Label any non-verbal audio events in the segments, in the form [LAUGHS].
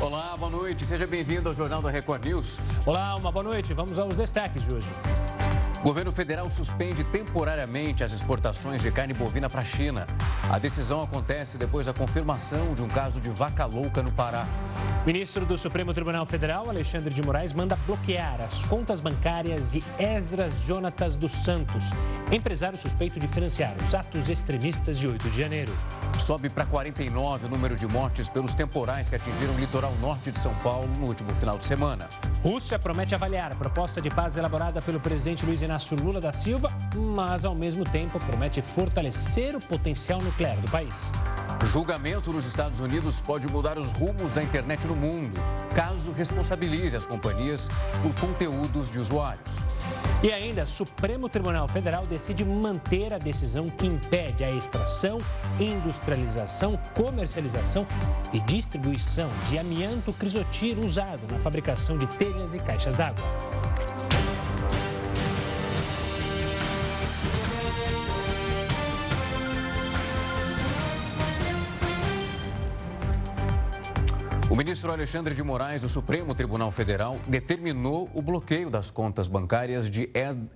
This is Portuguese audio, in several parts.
Olá, boa noite. Seja bem-vindo ao Jornal da Record News. Olá, uma boa noite. Vamos aos destaques de hoje. O governo federal suspende temporariamente as exportações de carne bovina para a China. A decisão acontece depois da confirmação de um caso de vaca louca no Pará. Ministro do Supremo Tribunal Federal, Alexandre de Moraes, manda bloquear as contas bancárias de Esdras Jonatas dos Santos, empresário suspeito de financiar os atos extremistas de 8 de janeiro. Sobe para 49 o número de mortes pelos temporais que atingiram o litoral norte de São Paulo no último final de semana. Rússia promete avaliar a proposta de paz elaborada pelo presidente Luiz Inácio Lula da Silva, mas ao mesmo tempo promete fortalecer o potencial nuclear do país. Julgamento nos Estados Unidos pode mudar os rumos da internet no mundo, caso responsabilize as companhias por conteúdos de usuários. E ainda, Supremo Tribunal Federal decide manter a decisão que impede a extração, industrialização, comercialização e distribuição de amianto crisotiro usado na fabricação de telhas e caixas d'água. O ministro Alexandre de Moraes, do Supremo Tribunal Federal, determinou o bloqueio das contas bancárias de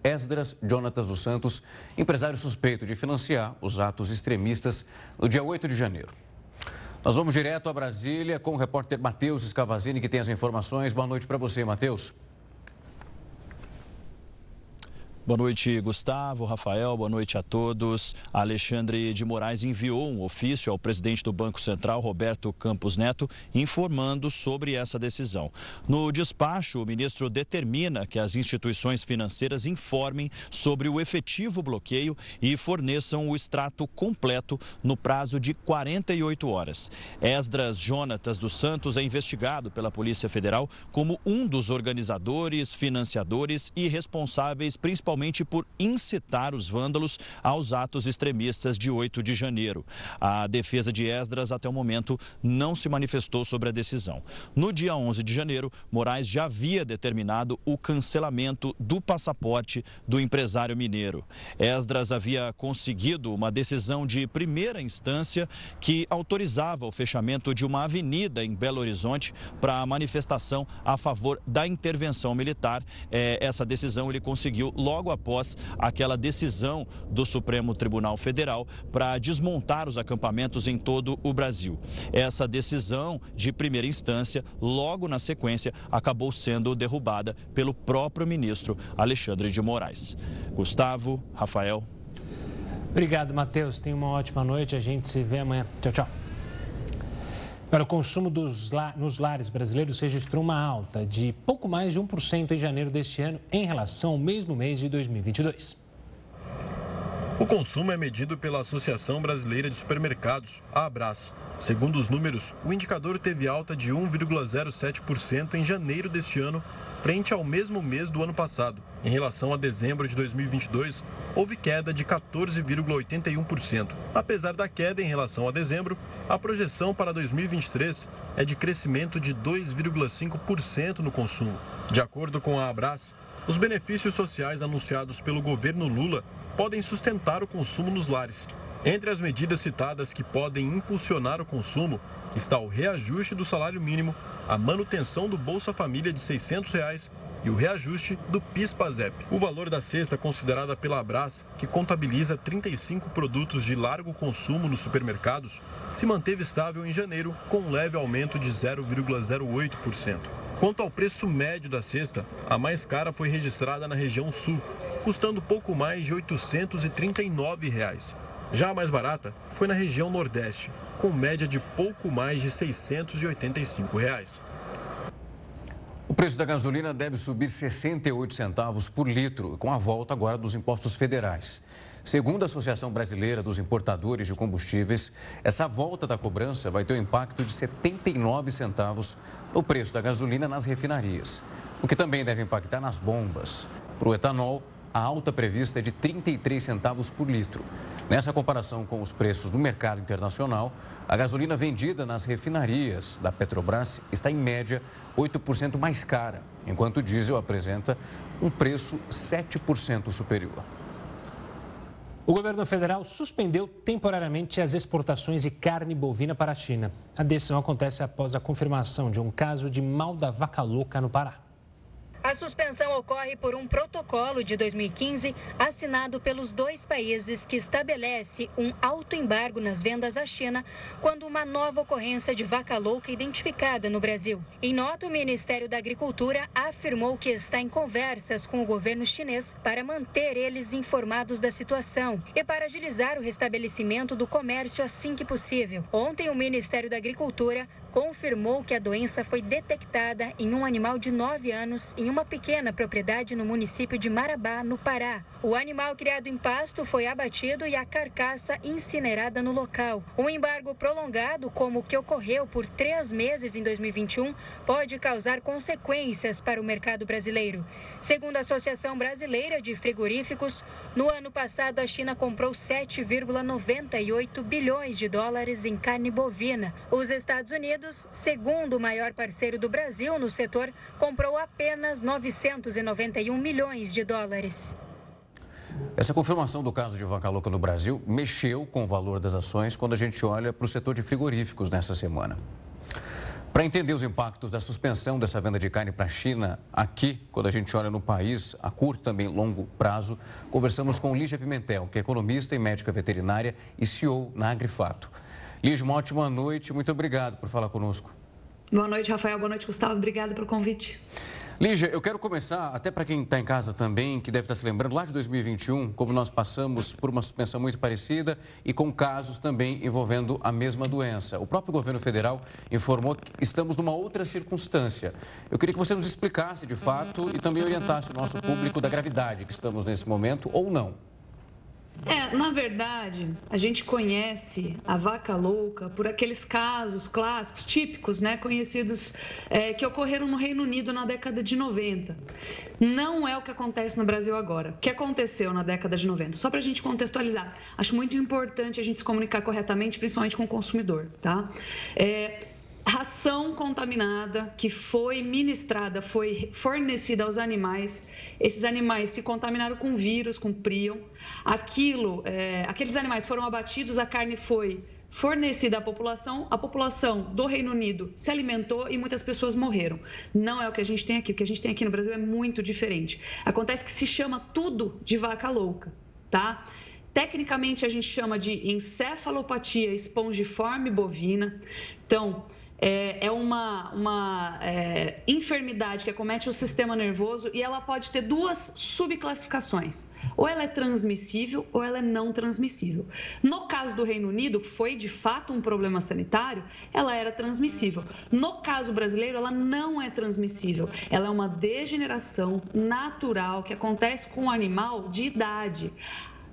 Esdras Jonatas dos Santos, empresário suspeito de financiar os atos extremistas no dia 8 de janeiro. Nós vamos direto a Brasília com o repórter Matheus Escavazini, que tem as informações. Boa noite para você, Matheus. Boa noite, Gustavo, Rafael, boa noite a todos. Alexandre de Moraes enviou um ofício ao presidente do Banco Central, Roberto Campos Neto, informando sobre essa decisão. No despacho, o ministro determina que as instituições financeiras informem sobre o efetivo bloqueio e forneçam o extrato completo no prazo de 48 horas. Esdras Jonatas dos Santos é investigado pela Polícia Federal como um dos organizadores, financiadores e responsáveis principalmente principalmente por incitar os vândalos aos atos extremistas de 8 de janeiro. A defesa de Esdras, até o momento, não se manifestou sobre a decisão. No dia 11 de janeiro, Moraes já havia determinado o cancelamento do passaporte do empresário mineiro. Esdras havia conseguido uma decisão de primeira instância que autorizava o fechamento de uma avenida em Belo Horizonte para manifestação a favor da intervenção militar. É, essa decisão ele conseguiu logo após aquela decisão do Supremo Tribunal Federal para desmontar os acampamentos em todo o Brasil. Essa decisão de primeira instância, logo na sequência, acabou sendo derrubada pelo próprio ministro Alexandre de Moraes. Gustavo, Rafael. Obrigado, Matheus. Tenha uma ótima noite. A gente se vê amanhã. Tchau, tchau. Agora, o consumo dos, nos lares brasileiros registrou uma alta de pouco mais de 1% em janeiro deste ano em relação ao mesmo mês de 2022. O consumo é medido pela Associação Brasileira de Supermercados, a Abras. Segundo os números, o indicador teve alta de 1,07% em janeiro deste ano frente ao mesmo mês do ano passado. Em relação a dezembro de 2022, houve queda de 14,81%. Apesar da queda em relação a dezembro, a projeção para 2023 é de crescimento de 2,5% no consumo. De acordo com a Abras, os benefícios sociais anunciados pelo governo Lula podem sustentar o consumo nos lares. Entre as medidas citadas que podem impulsionar o consumo está o reajuste do salário mínimo, a manutenção do Bolsa Família de 600 reais e o reajuste do PIS/PASEP. O valor da cesta considerada pela Abras, que contabiliza 35 produtos de largo consumo nos supermercados, se manteve estável em janeiro, com um leve aumento de 0,08%. Quanto ao preço médio da cesta, a mais cara foi registrada na região sul, custando pouco mais de 839 reais. Já a mais barata foi na região Nordeste, com média de pouco mais de 685 reais. O preço da gasolina deve subir 68 centavos por litro, com a volta agora dos impostos federais. Segundo a Associação Brasileira dos Importadores de Combustíveis, essa volta da cobrança vai ter um impacto de 79 centavos no preço da gasolina nas refinarias, o que também deve impactar nas bombas. Para o etanol, a alta prevista é de 33 centavos por litro. Nessa comparação com os preços do mercado internacional, a gasolina vendida nas refinarias da Petrobras está em média 8% mais cara, enquanto o diesel apresenta um preço 7% superior. O governo federal suspendeu temporariamente as exportações de carne bovina para a China. A decisão acontece após a confirmação de um caso de mal da vaca louca no Pará. A suspensão ocorre por um protocolo de 2015 assinado pelos dois países que estabelece um alto embargo nas vendas à China quando uma nova ocorrência de vaca louca identificada no Brasil. Em nota, o Ministério da Agricultura afirmou que está em conversas com o governo chinês para manter eles informados da situação e para agilizar o restabelecimento do comércio assim que possível. Ontem, o Ministério da Agricultura confirmou que a doença foi detectada em um animal de 9 anos em uma pequena propriedade no município de Marabá, no Pará. O animal criado em pasto foi abatido e a carcaça incinerada no local. Um embargo prolongado, como o que ocorreu por três meses em 2021, pode causar consequências para o mercado brasileiro. Segundo a Associação Brasileira de Frigoríficos, no ano passado a China comprou 7,98 bilhões de dólares em carne bovina. Os Estados Unidos Unidos, segundo maior parceiro do Brasil no setor, comprou apenas 991 milhões de dólares. Essa confirmação do caso de vaca louca no Brasil mexeu com o valor das ações quando a gente olha para o setor de frigoríficos nessa semana. Para entender os impactos da suspensão dessa venda de carne para a China, aqui, quando a gente olha no país, a curto também longo prazo, conversamos com Lígia Pimentel, que é economista e médica veterinária e CEO na Agrifato. Liz, uma ótima noite. Muito obrigado por falar conosco. Boa noite, Rafael. Boa noite, Gustavo. Obrigada pelo convite. Lígia, eu quero começar, até para quem está em casa também, que deve estar se lembrando, lá de 2021, como nós passamos por uma suspensão muito parecida e com casos também envolvendo a mesma doença. O próprio governo federal informou que estamos numa outra circunstância. Eu queria que você nos explicasse de fato e também orientasse o nosso público da gravidade que estamos nesse momento ou não. É, na verdade, a gente conhece a vaca louca por aqueles casos clássicos, típicos, né, conhecidos, é, que ocorreram no Reino Unido na década de 90. Não é o que acontece no Brasil agora. O que aconteceu na década de 90? Só para a gente contextualizar. Acho muito importante a gente se comunicar corretamente, principalmente com o consumidor, tá? É, ração contaminada que foi ministrada, foi fornecida aos animais. Esses animais se contaminaram com vírus, com prion. Aquilo, é, aqueles animais foram abatidos, a carne foi fornecida à população, a população do Reino Unido se alimentou e muitas pessoas morreram. Não é o que a gente tem aqui, o que a gente tem aqui no Brasil é muito diferente. Acontece que se chama tudo de vaca louca, tá? Tecnicamente a gente chama de encefalopatia espongiforme bovina. Então, é, é uma, uma é, enfermidade que acomete o sistema nervoso e ela pode ter duas subclassificações. Ou ela é transmissível ou ela é não transmissível. No caso do Reino Unido, que foi de fato um problema sanitário, ela era transmissível. No caso brasileiro, ela não é transmissível. Ela é uma degeneração natural que acontece com o animal de idade,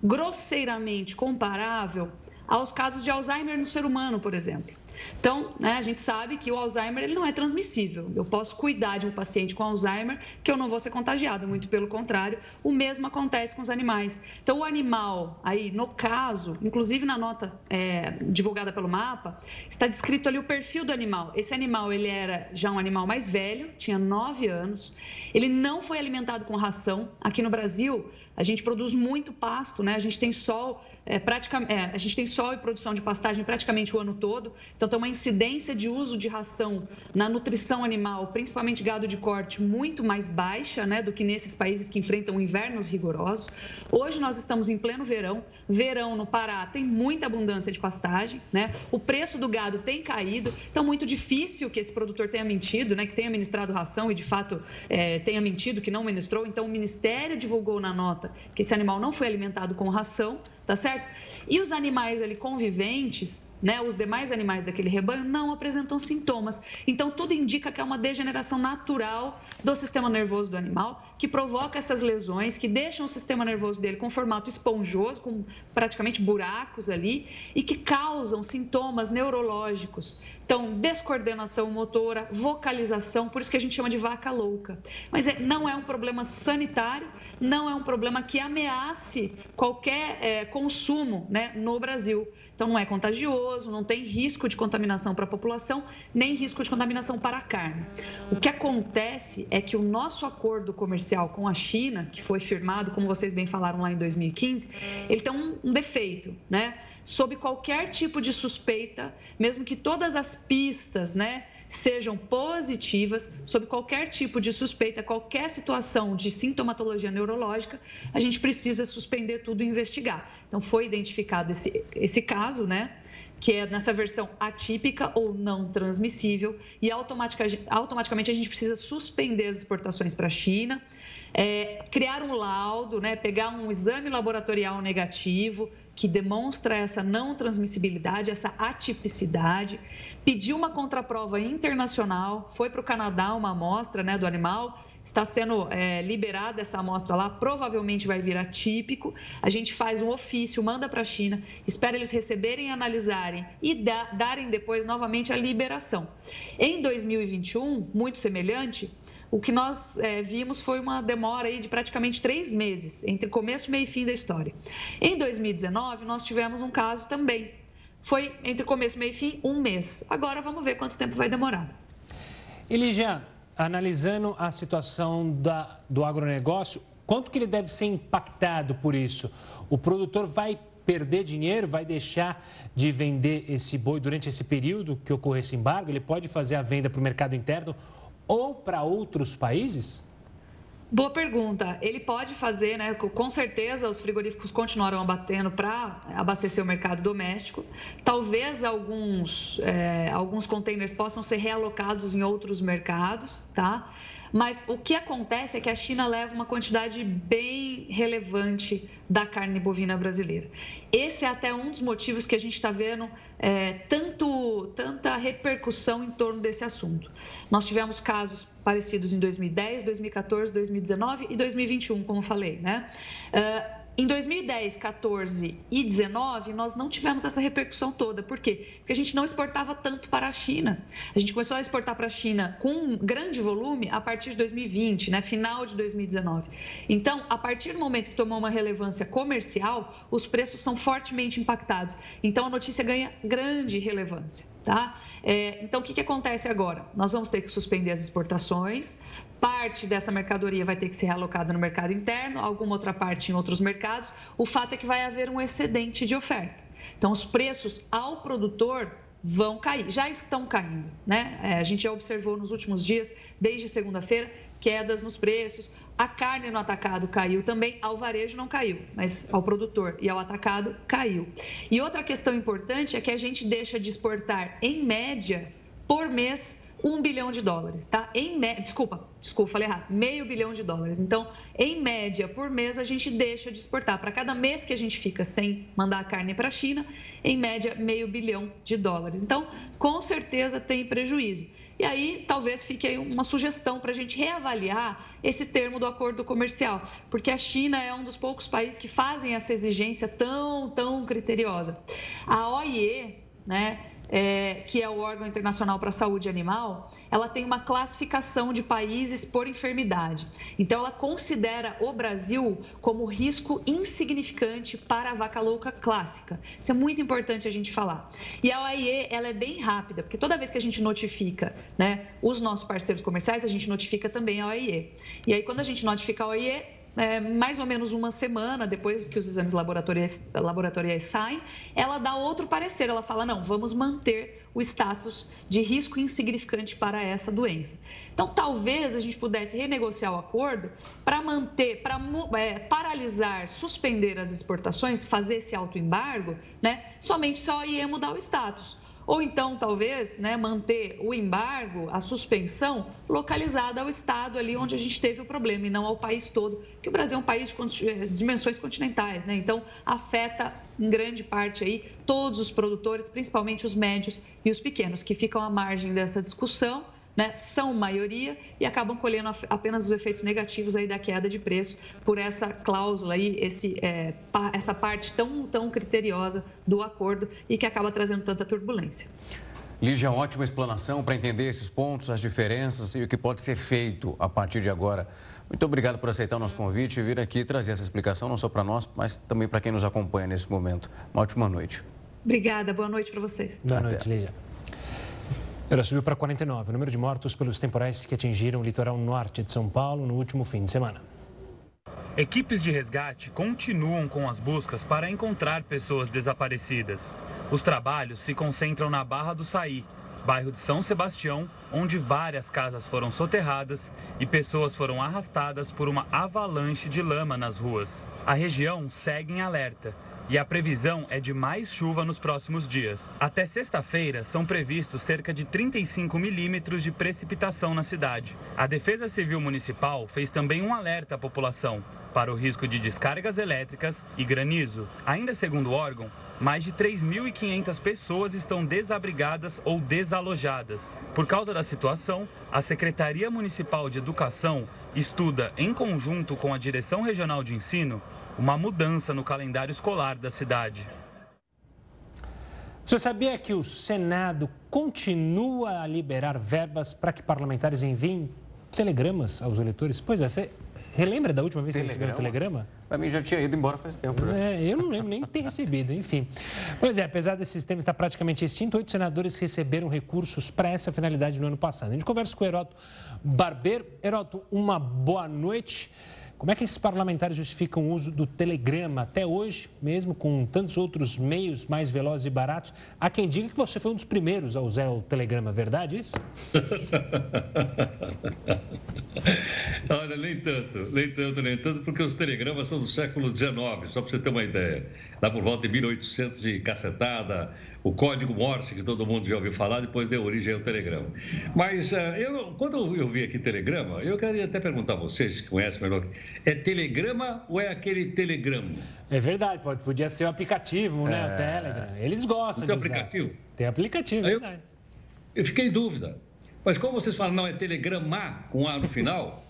grosseiramente comparável aos casos de Alzheimer no ser humano, por exemplo. Então, né, a gente sabe que o Alzheimer ele não é transmissível. Eu posso cuidar de um paciente com Alzheimer que eu não vou ser contagiado, muito pelo contrário. O mesmo acontece com os animais. Então, o animal, aí, no caso, inclusive na nota é, divulgada pelo mapa, está descrito ali o perfil do animal. Esse animal, ele era já um animal mais velho, tinha 9 anos. Ele não foi alimentado com ração. Aqui no Brasil, a gente produz muito pasto, né? A gente tem sol é, praticamente, é, a gente tem sol e produção de pastagem praticamente o ano todo, então tem uma incidência de uso de ração na nutrição animal, principalmente gado de corte, muito mais baixa né, do que nesses países que enfrentam invernos rigorosos. Hoje nós estamos em pleno verão, verão no Pará tem muita abundância de pastagem, né? o preço do gado tem caído, então muito difícil que esse produtor tenha mentido, né, que tenha ministrado ração e de fato é, tenha mentido que não ministrou, então o Ministério divulgou na nota que esse animal não foi alimentado com ração, tá certo? E os animais ali conviventes, né, os demais animais daquele rebanho não apresentam sintomas. Então tudo indica que é uma degeneração natural do sistema nervoso do animal que provoca essas lesões, que deixam o sistema nervoso dele com formato esponjoso, com praticamente buracos ali e que causam sintomas neurológicos. Então, descoordenação motora, vocalização, por isso que a gente chama de vaca louca. Mas é, não é um problema sanitário, não é um problema que ameace qualquer é, consumo né, no Brasil. Então, não é contagioso não tem risco de contaminação para a população, nem risco de contaminação para a carne. O que acontece é que o nosso acordo comercial com a China, que foi firmado, como vocês bem falaram lá em 2015, ele tem um defeito, né? Sob qualquer tipo de suspeita, mesmo que todas as pistas, né? Sejam positivas, sob qualquer tipo de suspeita, qualquer situação de sintomatologia neurológica, a gente precisa suspender tudo e investigar. Então, foi identificado esse, esse caso, né? que é nessa versão atípica ou não transmissível, e automaticamente a gente precisa suspender as exportações para a China, é, criar um laudo, né, pegar um exame laboratorial negativo que demonstra essa não transmissibilidade, essa atipicidade, pedir uma contraprova internacional, foi para o Canadá uma amostra né, do animal, está sendo é, liberada essa amostra lá, provavelmente vai vir atípico. A gente faz um ofício, manda para a China, espera eles receberem, analisarem e da, darem depois novamente a liberação. Em 2021, muito semelhante, o que nós é, vimos foi uma demora aí de praticamente três meses, entre começo, meio e fim da história. Em 2019, nós tivemos um caso também. Foi entre começo, meio e fim, um mês. Agora vamos ver quanto tempo vai demorar. Eligia, analisando a situação da, do agronegócio, quanto que ele deve ser impactado por isso? O produtor vai perder dinheiro, vai deixar de vender esse boi durante esse período que ocorrer esse embargo? Ele pode fazer a venda para o mercado interno ou para outros países? Boa pergunta. Ele pode fazer, né? Com certeza os frigoríficos continuarão abatendo para abastecer o mercado doméstico. Talvez alguns, é, alguns containers possam ser realocados em outros mercados, tá? Mas o que acontece é que a China leva uma quantidade bem relevante da carne bovina brasileira. Esse é até um dos motivos que a gente está vendo é, tanto, tanta repercussão em torno desse assunto. Nós tivemos casos parecidos em 2010, 2014, 2019 e 2021, como falei, né? Uh, em 2010, 14 e 19, nós não tivemos essa repercussão toda. Por quê? Porque a gente não exportava tanto para a China. A gente começou a exportar para a China com grande volume a partir de 2020, né? final de 2019. Então, a partir do momento que tomou uma relevância comercial, os preços são fortemente impactados. Então, a notícia ganha grande relevância. Tá? É, então, o que, que acontece agora? Nós vamos ter que suspender as exportações, parte dessa mercadoria vai ter que ser realocada no mercado interno, alguma outra parte em outros mercados. O fato é que vai haver um excedente de oferta. Então, os preços ao produtor vão cair, já estão caindo, né? É, a gente já observou nos últimos dias, desde segunda-feira, quedas nos preços. A carne no atacado caiu também, ao varejo não caiu, mas ao produtor e ao atacado caiu. E outra questão importante é que a gente deixa de exportar, em média, por mês, um bilhão de dólares, tá? Em me... Desculpa, desculpa, falei errado. Meio bilhão de dólares. Então, em média, por mês, a gente deixa de exportar. Para cada mês que a gente fica sem mandar a carne para a China, em média, meio bilhão de dólares. Então, com certeza tem prejuízo. E aí, talvez fique aí uma sugestão para a gente reavaliar esse termo do acordo comercial, porque a China é um dos poucos países que fazem essa exigência tão, tão criteriosa. A OIE, né? É, que é o órgão internacional para a saúde animal, ela tem uma classificação de países por enfermidade. Então, ela considera o Brasil como risco insignificante para a vaca louca clássica. Isso é muito importante a gente falar. E a OIE, ela é bem rápida, porque toda vez que a gente notifica né, os nossos parceiros comerciais, a gente notifica também a OIE. E aí, quando a gente notifica a OIE, é, mais ou menos uma semana depois que os exames laboratoriais, laboratoriais saem, ela dá outro parecer. Ela fala: não, vamos manter o status de risco insignificante para essa doença. Então, talvez a gente pudesse renegociar o acordo para manter, para é, paralisar, suspender as exportações, fazer esse autoembargo, né, somente só ia mudar o status ou então, talvez, né, manter o embargo, a suspensão, localizada ao estado ali onde a gente teve o problema e não ao país todo, que o Brasil é um país de eh, dimensões continentais, né? Então, afeta em grande parte aí todos os produtores, principalmente os médios e os pequenos, que ficam à margem dessa discussão né, são maioria e acabam colhendo apenas os efeitos negativos aí da queda de preço por essa cláusula aí, esse, é, essa parte tão, tão criteriosa do acordo e que acaba trazendo tanta turbulência. Lígia, ótima explanação para entender esses pontos, as diferenças e o que pode ser feito a partir de agora. Muito obrigado por aceitar o nosso convite e vir aqui trazer essa explicação, não só para nós, mas também para quem nos acompanha nesse momento. Uma ótima noite. Obrigada, boa noite para vocês. Boa Até. noite, Lígia. Ela subiu para 49 o número de mortos pelos temporais que atingiram o litoral norte de São Paulo no último fim de semana. Equipes de resgate continuam com as buscas para encontrar pessoas desaparecidas. Os trabalhos se concentram na Barra do Saí, bairro de São Sebastião, onde várias casas foram soterradas e pessoas foram arrastadas por uma avalanche de lama nas ruas. A região segue em alerta e a previsão é de mais chuva nos próximos dias. Até sexta-feira, são previstos cerca de 35 milímetros de precipitação na cidade. A Defesa Civil Municipal fez também um alerta à população para o risco de descargas elétricas e granizo. Ainda segundo o órgão, mais de 3.500 pessoas estão desabrigadas ou desalojadas. Por causa da situação, a Secretaria Municipal de Educação estuda, em conjunto com a Direção Regional de Ensino, uma mudança no calendário escolar da cidade. Você sabia que o Senado continua a liberar verbas para que parlamentares enviem telegramas aos eleitores? Pois é, você Relembra da última vez que você recebeu um telegrama? Para mim já tinha ido embora faz tempo. Né? É, eu não lembro nem de ter recebido, enfim. Pois é, apesar desse sistema estar praticamente extinto, oito senadores receberam recursos para essa finalidade no ano passado. A gente conversa com o Heroto Barbeiro. Heroto, uma boa noite. Como é que esses parlamentares justificam o uso do telegrama até hoje, mesmo com tantos outros meios mais velozes e baratos? Há quem diga que você foi um dos primeiros a usar o telegrama, verdade isso? [LAUGHS] Olha, nem tanto, nem tanto, nem tanto, porque os telegramas são do século XIX, só para você ter uma ideia. Lá por volta de 1800 de cacetada, o código Morse, que todo mundo já ouviu falar, depois deu origem ao telegrama. Mas uh, eu, quando eu vi aqui telegrama, eu queria até perguntar a vocês, que conhecem melhor, é telegrama ou é aquele telegrama? É verdade, pode, podia ser o aplicativo, né? É... O Telegram. Eles gostam Tem aplicativo? Tem aplicativo, é verdade. Eu, eu fiquei em dúvida. Mas como vocês falam, não, é telegrama com A no final,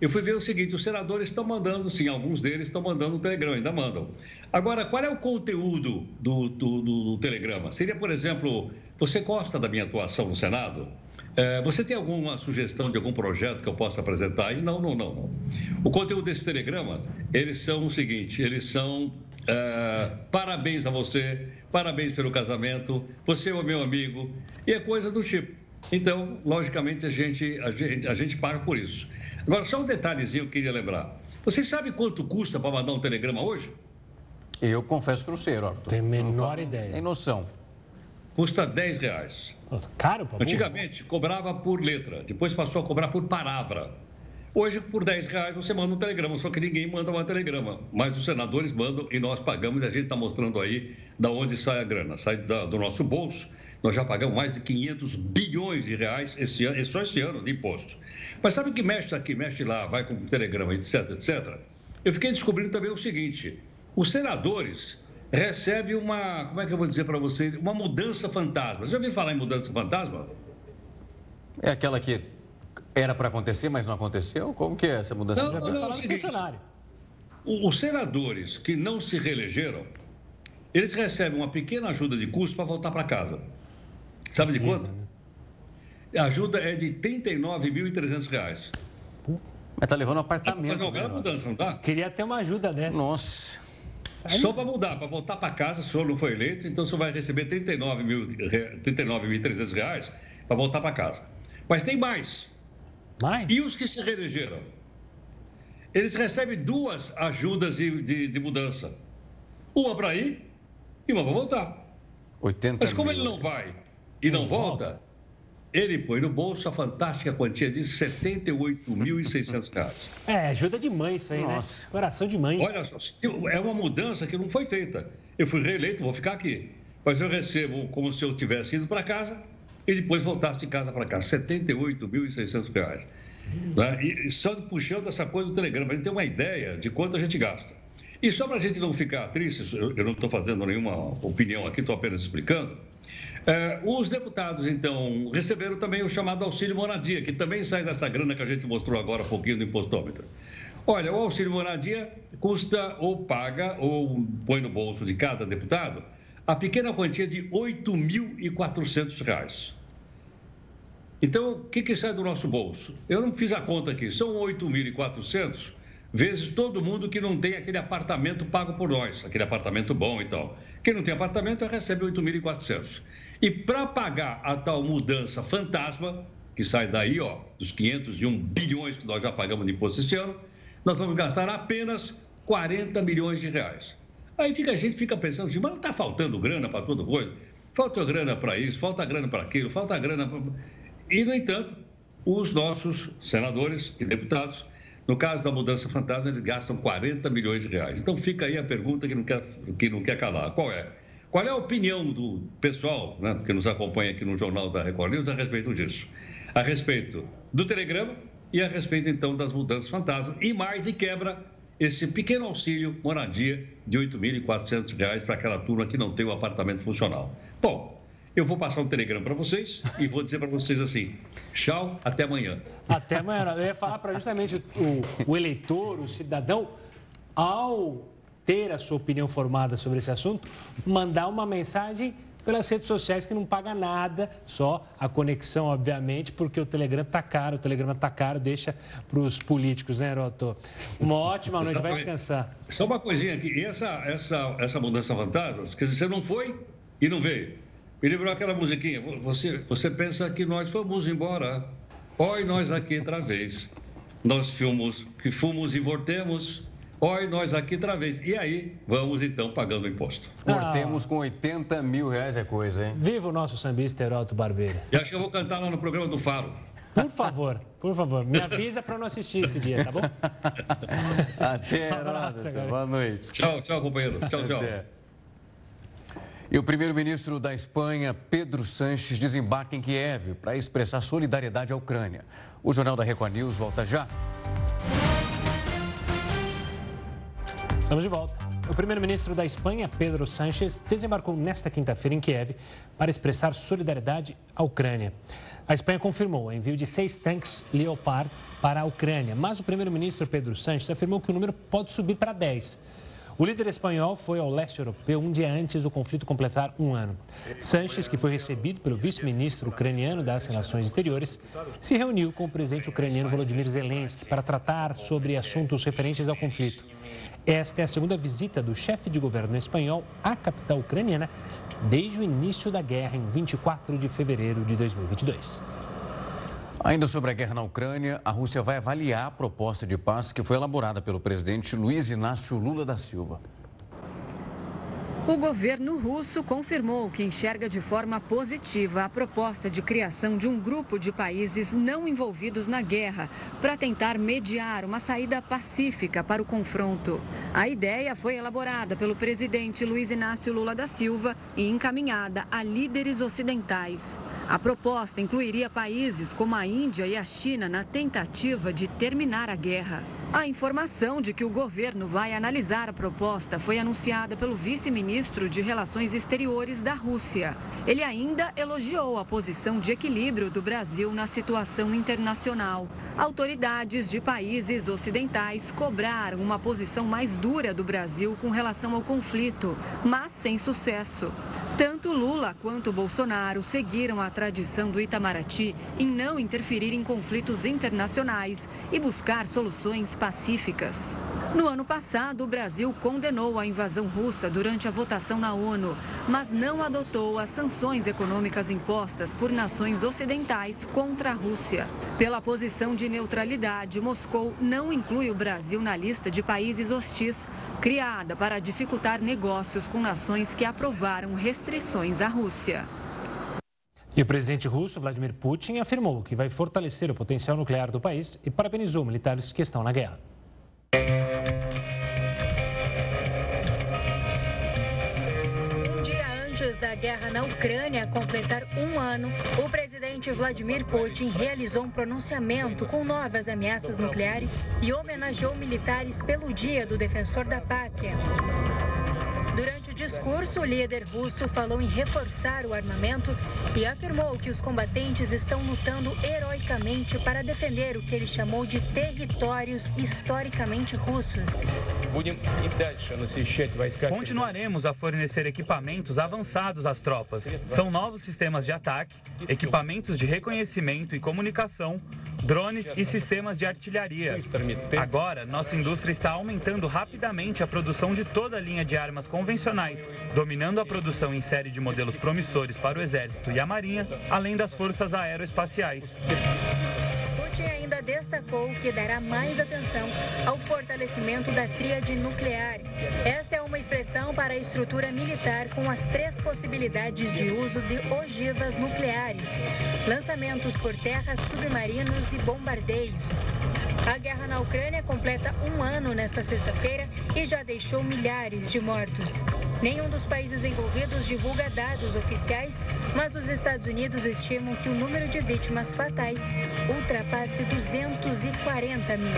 eu fui ver o seguinte: os senadores estão mandando, sim, alguns deles estão mandando o telegrama, ainda mandam. Agora, qual é o conteúdo do, do, do, do telegrama? Seria, por exemplo, você gosta da minha atuação no Senado? É, você tem alguma sugestão de algum projeto que eu possa apresentar aí? Não, não, não. O conteúdo desses telegramas, eles são o seguinte: eles são é, parabéns a você, parabéns pelo casamento, você é o meu amigo, e é coisa do tipo. Então, logicamente, a gente, a gente, a gente paga por isso. Agora, só um detalhezinho que eu queria lembrar. Vocês sabem quanto custa para mandar um telegrama hoje? Eu confesso que não sei, Roberto. Tem menor ideia. Tem noção. Custa 10 reais. Caro, para Antigamente, cobrava por letra, depois passou a cobrar por palavra. Hoje, por 10 reais, você manda um telegrama, só que ninguém manda um telegrama. Mas os senadores mandam e nós pagamos e a gente está mostrando aí da onde sai a grana. Sai da, do nosso bolso. Nós já pagamos mais de 500 bilhões de reais esse ano, só esse ano de imposto. Mas sabe que mexe aqui, mexe lá, vai com telegrama, etc, etc? Eu fiquei descobrindo também o seguinte: os senadores recebem uma, como é que eu vou dizer para vocês, uma mudança fantasma. Você já ouviu falar em mudança fantasma? É aquela que era para acontecer, mas não aconteceu? Como que é essa mudança? Não, não, não, é funcionário. Os senadores que não se reelegeram, eles recebem uma pequena ajuda de custo para voltar para casa. Sabe Precisa, de quanto? Né? A ajuda é de R$ 39.300. Mas tá levando um apartamento. Dá fazer uma mudança, não tá? Queria ter uma ajuda dessa. Nossa. Só para mudar, para voltar para casa, o senhor não foi eleito, então o senhor vai receber R$ 39.300 39 reais para voltar para casa. Mas tem mais. Mais? E os que se reelegeram? Eles recebem duas ajudas de, de, de mudança. Uma para ir e uma para voltar. 80 Mas como mil. ele não vai e não, não volta, volta, ele põe no bolso a fantástica quantia de R$ 78.600. É, ajuda de mãe isso aí, né? Nossa. né? Coração de mãe. Olha só, é uma mudança que não foi feita. Eu fui reeleito, vou ficar aqui. Mas eu recebo como se eu tivesse ido para casa e depois voltasse de casa para casa. R$ 78.600. Né? E só puxando essa coisa do Telegram, para a gente ter uma ideia de quanto a gente gasta. E só para a gente não ficar triste, eu não estou fazendo nenhuma opinião aqui, estou apenas explicando. É, os deputados, então, receberam também o chamado auxílio moradia, que também sai dessa grana que a gente mostrou agora há pouquinho do impostômetro. Olha, o auxílio moradia custa ou paga ou põe no bolso de cada deputado a pequena quantia de R$ 8.400. Então, o que, que sai do nosso bolso? Eu não fiz a conta aqui, são 8.400 vezes todo mundo que não tem aquele apartamento pago por nós, aquele apartamento bom e tal. Quem não tem apartamento recebe 8.400. E para pagar a tal mudança fantasma, que sai daí, ó, dos 501 bilhões que nós já pagamos de imposto este ano, nós vamos gastar apenas 40 milhões de reais. Aí fica, a gente fica pensando assim, mas não está faltando grana para toda coisa? Falta grana para isso, falta grana para aquilo, falta grana para... E, no entanto, os nossos senadores e deputados, no caso da mudança fantasma, eles gastam 40 milhões de reais. Então fica aí a pergunta que não quer, que não quer calar. Qual é? Qual é a opinião do pessoal né, que nos acompanha aqui no Jornal da Record News a respeito disso? A respeito do telegrama e a respeito, então, das mudanças fantasmas e mais de quebra esse pequeno auxílio moradia de R$ 8.400 para aquela turma que não tem o apartamento funcional. Bom, eu vou passar um telegrama para vocês e vou dizer para vocês assim: tchau, até amanhã. Até amanhã. Eu ia falar para justamente o, o eleitor, o cidadão, ao ter a sua opinião formada sobre esse assunto, mandar uma mensagem pelas redes sociais que não paga nada, só a conexão, obviamente, porque o Telegram está caro, o Telegram está caro, deixa para os políticos, né, Heroto? Uma ótima noite, vai descansar. Só uma coisinha aqui, e essa, essa, essa mudança fantasma, quer dizer, você não foi e não veio. Me lembrou aquela musiquinha, você, você pensa que nós fomos embora, oi nós aqui outra vez. Nós fomos, que fomos e voltemos, Oi, nós aqui outra vez. E aí, vamos então pagando o imposto. Cortemos ah. com 80 mil reais é coisa, hein? Viva o nosso sambista Heroto Barbeiro. E acho que eu vou cantar lá no programa do Faro. Por favor, por favor, me avisa para não assistir esse dia, tá bom? [LAUGHS] Até, um Boa noite. Tchau, tchau, companheiro. Tchau, tchau. Até. E o primeiro-ministro da Espanha, Pedro Sanches, desembarca em Kiev para expressar solidariedade à Ucrânia. O Jornal da Record News volta já. Estamos de volta. O primeiro-ministro da Espanha, Pedro Sánchez, desembarcou nesta quinta-feira em Kiev para expressar solidariedade à Ucrânia. A Espanha confirmou o envio de seis tanques Leopard para a Ucrânia, mas o primeiro-ministro Pedro Sánchez afirmou que o número pode subir para 10. O líder espanhol foi ao leste europeu um dia antes do conflito completar um ano. Sanches, que foi recebido pelo vice-ministro ucraniano das Relações Exteriores, se reuniu com o presidente ucraniano Volodymyr Zelensky para tratar sobre assuntos referentes ao conflito. Esta é a segunda visita do chefe de governo espanhol à capital ucraniana desde o início da guerra em 24 de fevereiro de 2022. Ainda sobre a guerra na Ucrânia, a Rússia vai avaliar a proposta de paz que foi elaborada pelo presidente Luiz Inácio Lula da Silva. O governo russo confirmou que enxerga de forma positiva a proposta de criação de um grupo de países não envolvidos na guerra para tentar mediar uma saída pacífica para o confronto. A ideia foi elaborada pelo presidente Luiz Inácio Lula da Silva e encaminhada a líderes ocidentais. A proposta incluiria países como a Índia e a China na tentativa de terminar a guerra. A informação de que o governo vai analisar a proposta foi anunciada pelo vice-ministro de Relações Exteriores da Rússia. Ele ainda elogiou a posição de equilíbrio do Brasil na situação internacional. Autoridades de países ocidentais cobraram uma posição mais dura do Brasil com relação ao conflito, mas sem sucesso. Tanto Lula quanto Bolsonaro seguiram a tradição do Itamaraty em não interferir em conflitos internacionais e buscar soluções pacíficas. No ano passado, o Brasil condenou a invasão russa durante a votação na ONU, mas não adotou as sanções econômicas impostas por nações ocidentais contra a Rússia. Pela posição de neutralidade, Moscou não inclui o Brasil na lista de países hostis, criada para dificultar negócios com nações que aprovaram restrições à Rússia. E o presidente russo, Vladimir Putin, afirmou que vai fortalecer o potencial nuclear do país e parabenizou militares que estão na guerra. Um dia antes da guerra na Ucrânia completar um ano, o presidente Vladimir Putin realizou um pronunciamento com novas ameaças nucleares e homenageou militares pelo Dia do Defensor da Pátria. Durante discurso, o líder russo falou em reforçar o armamento e afirmou que os combatentes estão lutando heroicamente para defender o que ele chamou de territórios historicamente russos. Continuaremos a fornecer equipamentos avançados às tropas. São novos sistemas de ataque, equipamentos de reconhecimento e comunicação, drones e sistemas de artilharia. Agora, nossa indústria está aumentando rapidamente a produção de toda a linha de armas convencionais, dominando a produção em série de modelos promissores para o Exército e a Marinha, além das forças aeroespaciais. Putin ainda destacou que dará mais atenção ao fortalecimento da tríade nuclear. Esta é uma expressão para a estrutura militar com as três possibilidades de uso de ogivas nucleares: lançamentos por terra, submarinos e bombardeios. A guerra na Ucrânia completa um ano nesta sexta-feira e já deixou milhares de mortos. Nenhum dos países envolvidos divulga dados oficiais, mas os Estados Unidos estimam que o número de vítimas fatais ultrapasse 240 mil.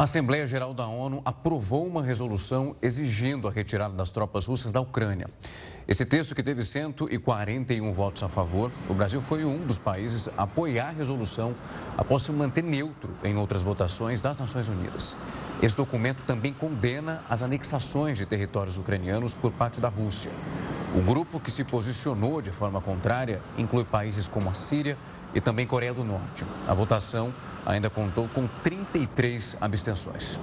A Assembleia Geral da ONU aprovou uma resolução exigindo a retirada das tropas russas da Ucrânia. Esse texto, que teve 141 votos a favor, o Brasil foi um dos países a apoiar a resolução após se manter neutro em outras votações das Nações Unidas. Esse documento também condena as anexações de territórios ucranianos por parte da Rússia. O grupo que se posicionou de forma contrária inclui países como a Síria e também Coreia do Norte. A votação ainda contou com 33 abstenções.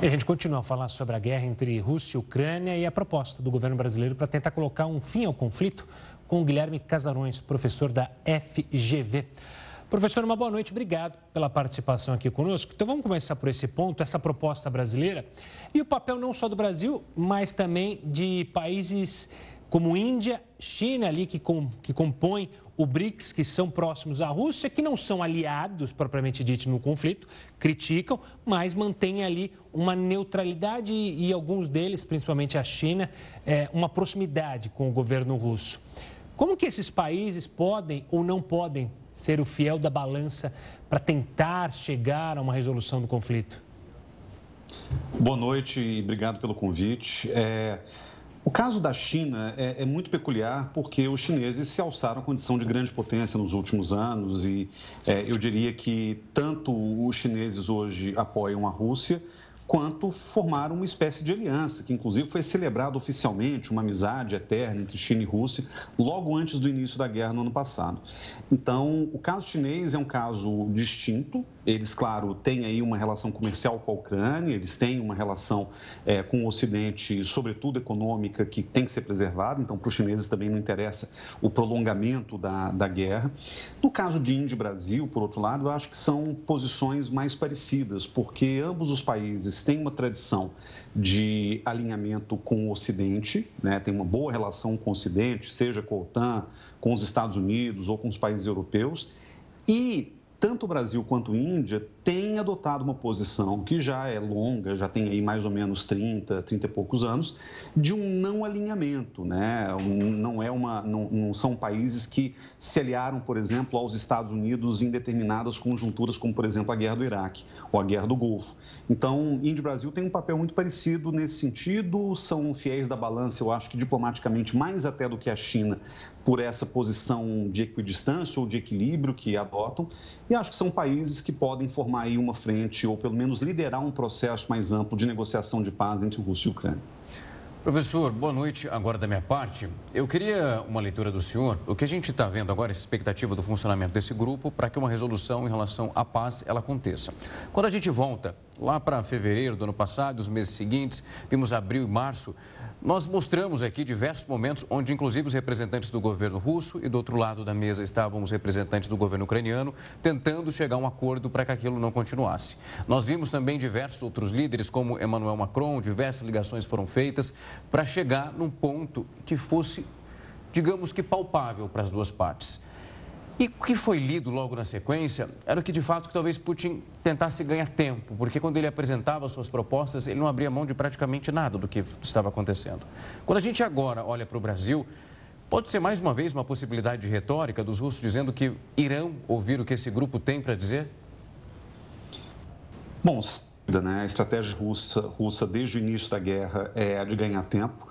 E a gente continua a falar sobre a guerra entre Rússia e Ucrânia e a proposta do governo brasileiro para tentar colocar um fim ao conflito com o Guilherme Casarões, professor da FGV. Professor, uma boa noite, obrigado pela participação aqui conosco. Então vamos começar por esse ponto, essa proposta brasileira e o papel não só do Brasil, mas também de países como Índia, China ali que, com, que compõem o BRICS, que são próximos à Rússia, que não são aliados propriamente dito no conflito, criticam, mas mantêm ali uma neutralidade e, e alguns deles, principalmente a China, é, uma proximidade com o governo russo. Como que esses países podem ou não podem ser o fiel da balança para tentar chegar a uma resolução do conflito? Boa noite e obrigado pelo convite. É... O caso da China é, é, muito peculiar porque os chineses se alçaram à condição de grande potência nos últimos anos e é, eu diria que tanto os chineses hoje apoiam a Rússia quanto formaram uma espécie de aliança, que inclusive foi celebrada oficialmente, uma amizade eterna entre China e Rússia, logo antes do início da guerra no ano passado. Então, o caso chinês é um caso distinto, eles, claro, têm aí uma relação comercial com a Ucrânia, eles têm uma relação é, com o Ocidente, sobretudo econômica, que tem que ser preservada. Então, para os chineses também não interessa o prolongamento da, da guerra. No caso de Índia e Brasil, por outro lado, eu acho que são posições mais parecidas, porque ambos os países têm uma tradição de alinhamento com o Ocidente, né? tem uma boa relação com o Ocidente, seja com a OTAN, com os Estados Unidos ou com os países europeus. E tanto o Brasil quanto a Índia têm adotado uma posição que já é longa, já tem aí mais ou menos 30, 30 e poucos anos, de um não alinhamento, né? Não, é uma, não, não são países que se aliaram, por exemplo, aos Estados Unidos em determinadas conjunturas, como, por exemplo, a guerra do Iraque ou a guerra do Golfo. Então, Índia e Brasil têm um papel muito parecido nesse sentido, são fiéis da balança, eu acho que diplomaticamente, mais até do que a China, por essa posição de equidistância ou de equilíbrio que adotam, e acho que são países que podem formar aí uma frente, ou pelo menos liderar um processo mais amplo de negociação de paz entre Rússia e Ucrânia. Professor, boa noite. Agora da minha parte, eu queria uma leitura do senhor. O que a gente está vendo agora, essa expectativa do funcionamento desse grupo para que uma resolução em relação à paz ela aconteça. Quando a gente volta lá para fevereiro do ano passado, os meses seguintes, vimos abril e março, nós mostramos aqui diversos momentos onde, inclusive, os representantes do governo russo e do outro lado da mesa estavam os representantes do governo ucraniano tentando chegar a um acordo para que aquilo não continuasse. Nós vimos também diversos outros líderes, como Emmanuel Macron, diversas ligações foram feitas para chegar num ponto que fosse, digamos que, palpável para as duas partes. E o que foi lido logo na sequência era que, de fato, que talvez Putin tentasse ganhar tempo, porque quando ele apresentava suas propostas, ele não abria mão de praticamente nada do que estava acontecendo. Quando a gente agora olha para o Brasil, pode ser mais uma vez uma possibilidade de retórica dos russos dizendo que irão ouvir o que esse grupo tem para dizer? Bom, né? a estratégia russa, russa desde o início da guerra é a de ganhar tempo.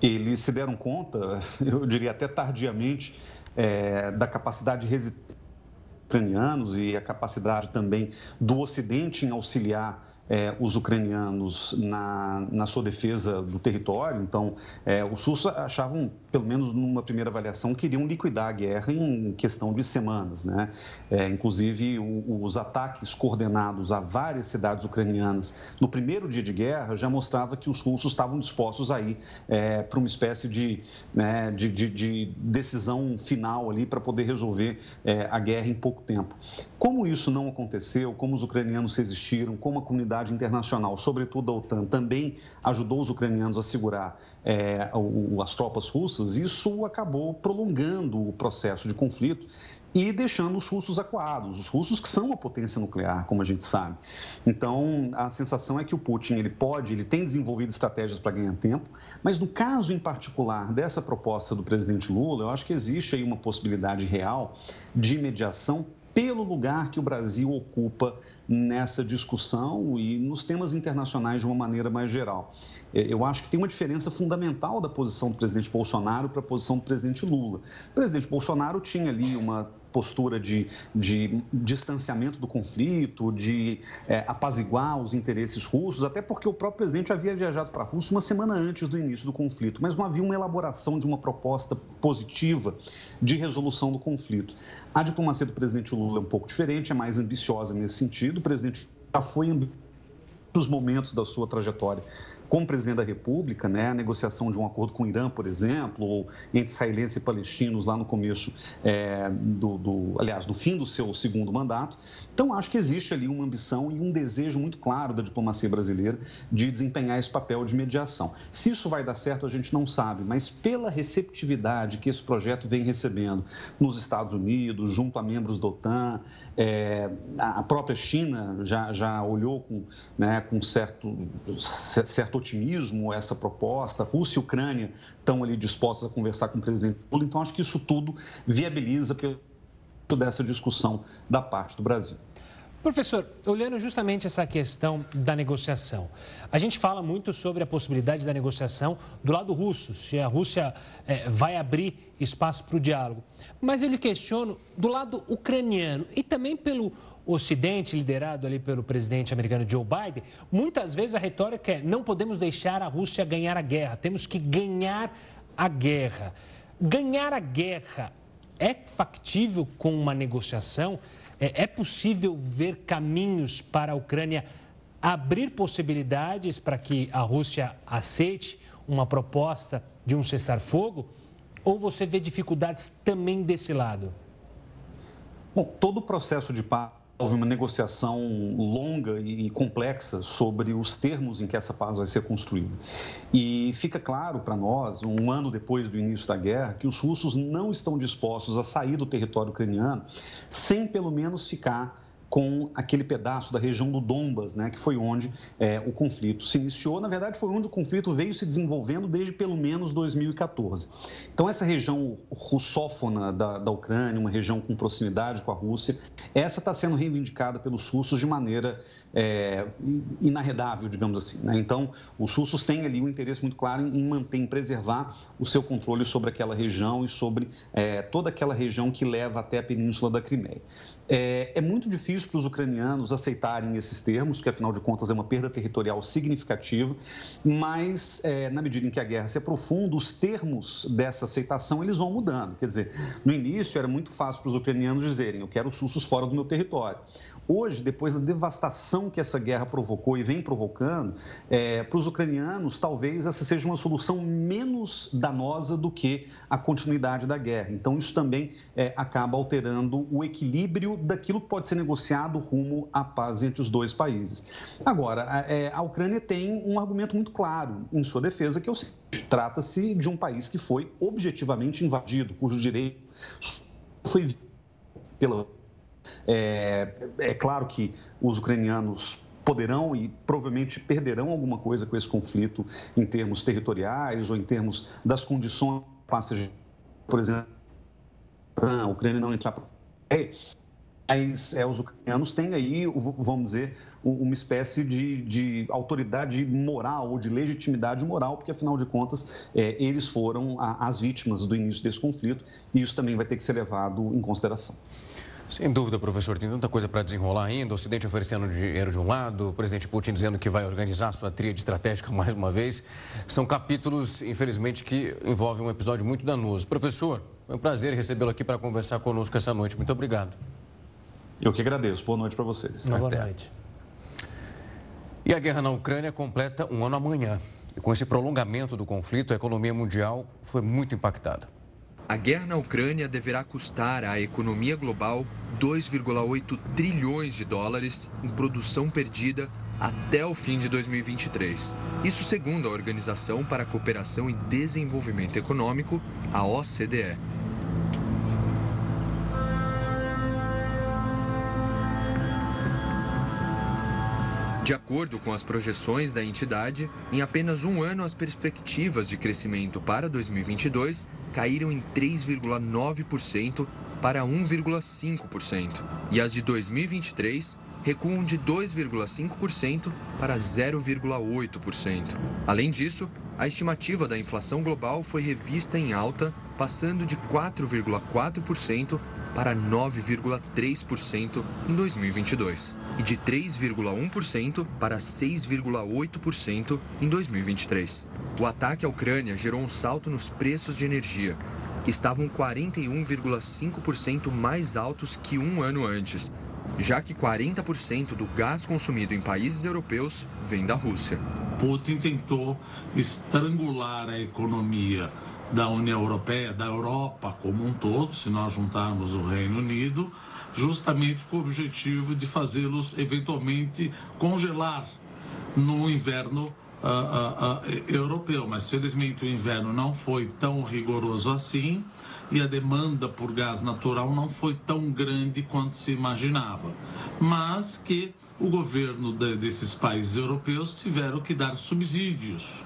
Eles se deram conta, [LAUGHS] eu diria até tardiamente, é, da capacidade de resistência ucranianos e a capacidade também do Ocidente em auxiliar é, os ucranianos na, na sua defesa do território. Então, é, os russos achavam, pelo menos numa primeira avaliação, queriam liquidar a guerra em questão de semanas. Né? É, inclusive, o, os ataques coordenados a várias cidades ucranianas no primeiro dia de guerra já mostrava que os russos estavam dispostos a ir é, para uma espécie de, né, de, de, de, decisão final ali para poder resolver é, a guerra em pouco tempo. Como isso não aconteceu, como os ucranianos resistiram, como a comunidade comunidade internacional, sobretudo a OTAN, também ajudou os ucranianos a segurar é, o, as tropas russas, isso acabou prolongando o processo de conflito e deixando os russos acuados, os russos que são uma potência nuclear, como a gente sabe. Então, a sensação é que o Putin ele pode, ele tem desenvolvido estratégias para ganhar tempo, mas no caso em particular dessa proposta do presidente Lula, eu acho que existe aí uma possibilidade real de mediação pelo lugar que o Brasil ocupa nessa discussão e nos temas internacionais de uma maneira mais geral. É, eu acho que tem uma diferença fundamental da posição do presidente Bolsonaro para a posição do presidente Lula. O presidente Bolsonaro tinha ali uma postura de, de distanciamento do conflito, de é, apaziguar os interesses russos, até porque o próprio presidente havia viajado para a Rússia uma semana antes do início do conflito, mas não havia uma elaboração de uma proposta positiva de resolução do conflito. A diplomacia do presidente Lula é um pouco diferente, é mais ambiciosa nesse sentido. O presidente já foi ambicioso nos momentos da sua trajetória como presidente da República, né, a negociação de um acordo com o Irã, por exemplo, ou entre israelenses e palestinos lá no começo é, do, do, aliás, no fim do seu segundo mandato. Então, acho que existe ali uma ambição e um desejo muito claro da diplomacia brasileira de desempenhar esse papel de mediação. Se isso vai dar certo, a gente não sabe, mas pela receptividade que esse projeto vem recebendo nos Estados Unidos, junto a membros da OTAN, é, a própria China já, já olhou com, né, com certo, certo otimismo essa proposta. Rússia e Ucrânia estão ali dispostas a conversar com o presidente Lula. Então, acho que isso tudo viabiliza dessa discussão da parte do Brasil. Professor, olhando justamente essa questão da negociação, a gente fala muito sobre a possibilidade da negociação do lado russo, se a Rússia é, vai abrir espaço para o diálogo. Mas eu lhe questiono do lado ucraniano e também pelo Ocidente, liderado ali pelo presidente americano Joe Biden, muitas vezes a retórica é: não podemos deixar a Rússia ganhar a guerra, temos que ganhar a guerra. Ganhar a guerra é factível com uma negociação? É, é possível ver caminhos para a Ucrânia abrir possibilidades para que a Rússia aceite uma proposta de um cessar-fogo? Ou você vê dificuldades também desse lado? Bom, todo o processo de paz houve uma negociação longa e complexa sobre os termos em que essa paz vai ser construída. E fica claro para nós, um ano depois do início da guerra, que os russos não estão dispostos a sair do território ucraniano sem pelo menos ficar com aquele pedaço da região do Donbas, né, que foi onde é, o conflito se iniciou. Na verdade, foi onde o conflito veio se desenvolvendo desde pelo menos 2014. Então, essa região russófona da, da Ucrânia, uma região com proximidade com a Rússia, essa está sendo reivindicada pelos russos de maneira é, inarredável, digamos assim. Né? Então, os russos têm ali um interesse muito claro em manter, em preservar o seu controle sobre aquela região e sobre é, toda aquela região que leva até a península da Crimeia. É, é muito difícil para os ucranianos aceitarem esses termos, porque afinal de contas é uma perda territorial significativa, mas é, na medida em que a guerra se aprofunda, os termos dessa aceitação eles vão mudando. Quer dizer, no início era muito fácil para os ucranianos dizerem: eu quero os russos fora do meu território. Hoje, depois da devastação que essa guerra provocou e vem provocando, é, para os ucranianos, talvez essa seja uma solução menos danosa do que a continuidade da guerra. Então, isso também é, acaba alterando o equilíbrio daquilo que pode ser negociado rumo à paz entre os dois países. Agora, a, é, a Ucrânia tem um argumento muito claro em sua defesa, que é o seguinte: trata-se de um país que foi objetivamente invadido, cujo direito foi pela é, é claro que os ucranianos poderão e provavelmente perderão alguma coisa com esse conflito em termos territoriais ou em termos das condições por exemplo, a Ucrânia não entrar para mas é, os ucranianos têm aí, vamos dizer, uma espécie de, de, autoridade moral ou de legitimidade moral, porque afinal de contas é, eles foram a, as vítimas do início desse conflito e isso também vai ter que ser levado em consideração. Sem dúvida, professor. Tem tanta coisa para desenrolar ainda. O Ocidente oferecendo dinheiro de um lado, o presidente Putin dizendo que vai organizar sua tríade estratégica [LAUGHS] mais uma vez. São capítulos, infelizmente, que envolvem um episódio muito danoso. Professor, foi um prazer recebê-lo aqui para conversar conosco essa noite. Muito obrigado. Eu que agradeço. Boa noite para vocês. Boa Até. noite. E a guerra na Ucrânia completa um ano amanhã. E com esse prolongamento do conflito, a economia mundial foi muito impactada. A guerra na Ucrânia deverá custar à economia global 2,8 trilhões de dólares em produção perdida até o fim de 2023. Isso segundo a Organização para a Cooperação e Desenvolvimento Econômico, a OCDE. De acordo com as projeções da entidade, em apenas um ano as perspectivas de crescimento para 2022 caíram em 3,9% para 1,5%, e as de 2023 recuam de 2,5% para 0,8%. Além disso, a estimativa da inflação global foi revista em alta, passando de 4,4% para 9,3% em 2022 e de 3,1% para 6,8% em 2023. O ataque à Ucrânia gerou um salto nos preços de energia, que estavam 41,5% mais altos que um ano antes, já que 40% do gás consumido em países europeus vem da Rússia. Putin tentou estrangular a economia da União Europeia, da Europa como um todo, se nós juntarmos o Reino Unido, justamente com o objetivo de fazê-los eventualmente congelar no inverno uh, uh, uh, europeu. Mas felizmente o inverno não foi tão rigoroso assim e a demanda por gás natural não foi tão grande quanto se imaginava. Mas que o governo de, desses países europeus tiveram que dar subsídios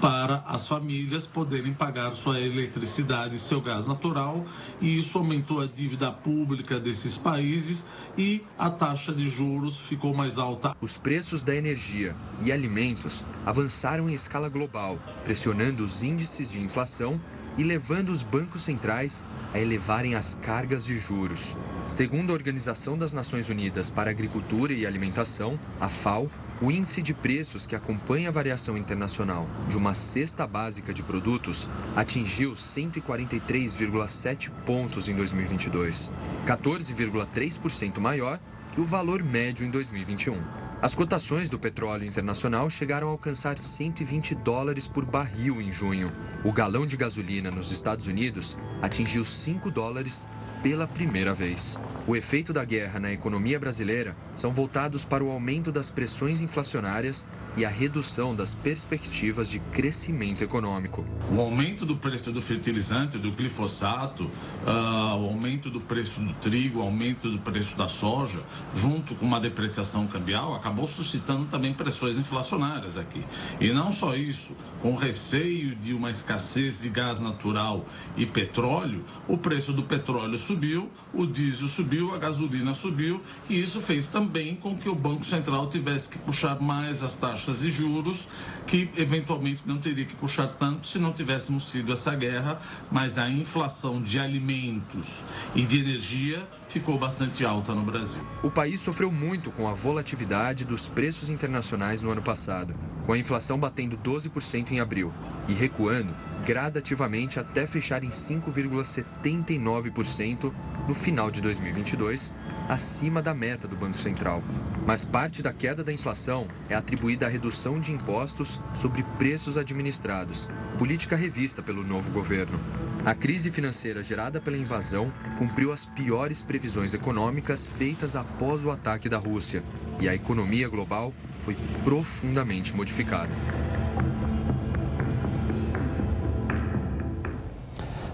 para as famílias poderem pagar sua eletricidade e seu gás natural, e isso aumentou a dívida pública desses países e a taxa de juros ficou mais alta. Os preços da energia e alimentos avançaram em escala global, pressionando os índices de inflação e levando os bancos centrais a elevarem as cargas de juros. Segundo a Organização das Nações Unidas para Agricultura e Alimentação, a FAO, o índice de preços que acompanha a variação internacional de uma cesta básica de produtos atingiu 143,7 pontos em 2022, 14,3% maior que o valor médio em 2021. As cotações do petróleo internacional chegaram a alcançar 120 dólares por barril em junho. O galão de gasolina nos Estados Unidos atingiu 5 dólares pela primeira vez. O efeito da guerra na economia brasileira são voltados para o aumento das pressões inflacionárias e a redução das perspectivas de crescimento econômico. O aumento do preço do fertilizante, do glifosato, uh, o aumento do preço do trigo, o aumento do preço da soja, junto com uma depreciação cambial, acabou suscitando também pressões inflacionárias aqui. E não só isso, com receio de uma escassez de gás natural e petróleo, o preço do petróleo subiu, o diesel subiu, a gasolina subiu, e isso fez também com que o Banco Central tivesse que puxar mais as taxas taxas de juros, que eventualmente não teria que puxar tanto se não tivéssemos tido essa guerra, mas a inflação de alimentos e de energia ficou bastante alta no Brasil. O país sofreu muito com a volatilidade dos preços internacionais no ano passado, com a inflação batendo 12% em abril e recuando gradativamente até fechar em 5,79% no final de 2022, acima da meta do Banco Central. Mas parte da queda da inflação é atribuída à redução de impostos sobre preços administrados, política revista pelo novo governo. A crise financeira gerada pela invasão cumpriu as piores previsões econômicas feitas após o ataque da Rússia, e a economia global foi profundamente modificada.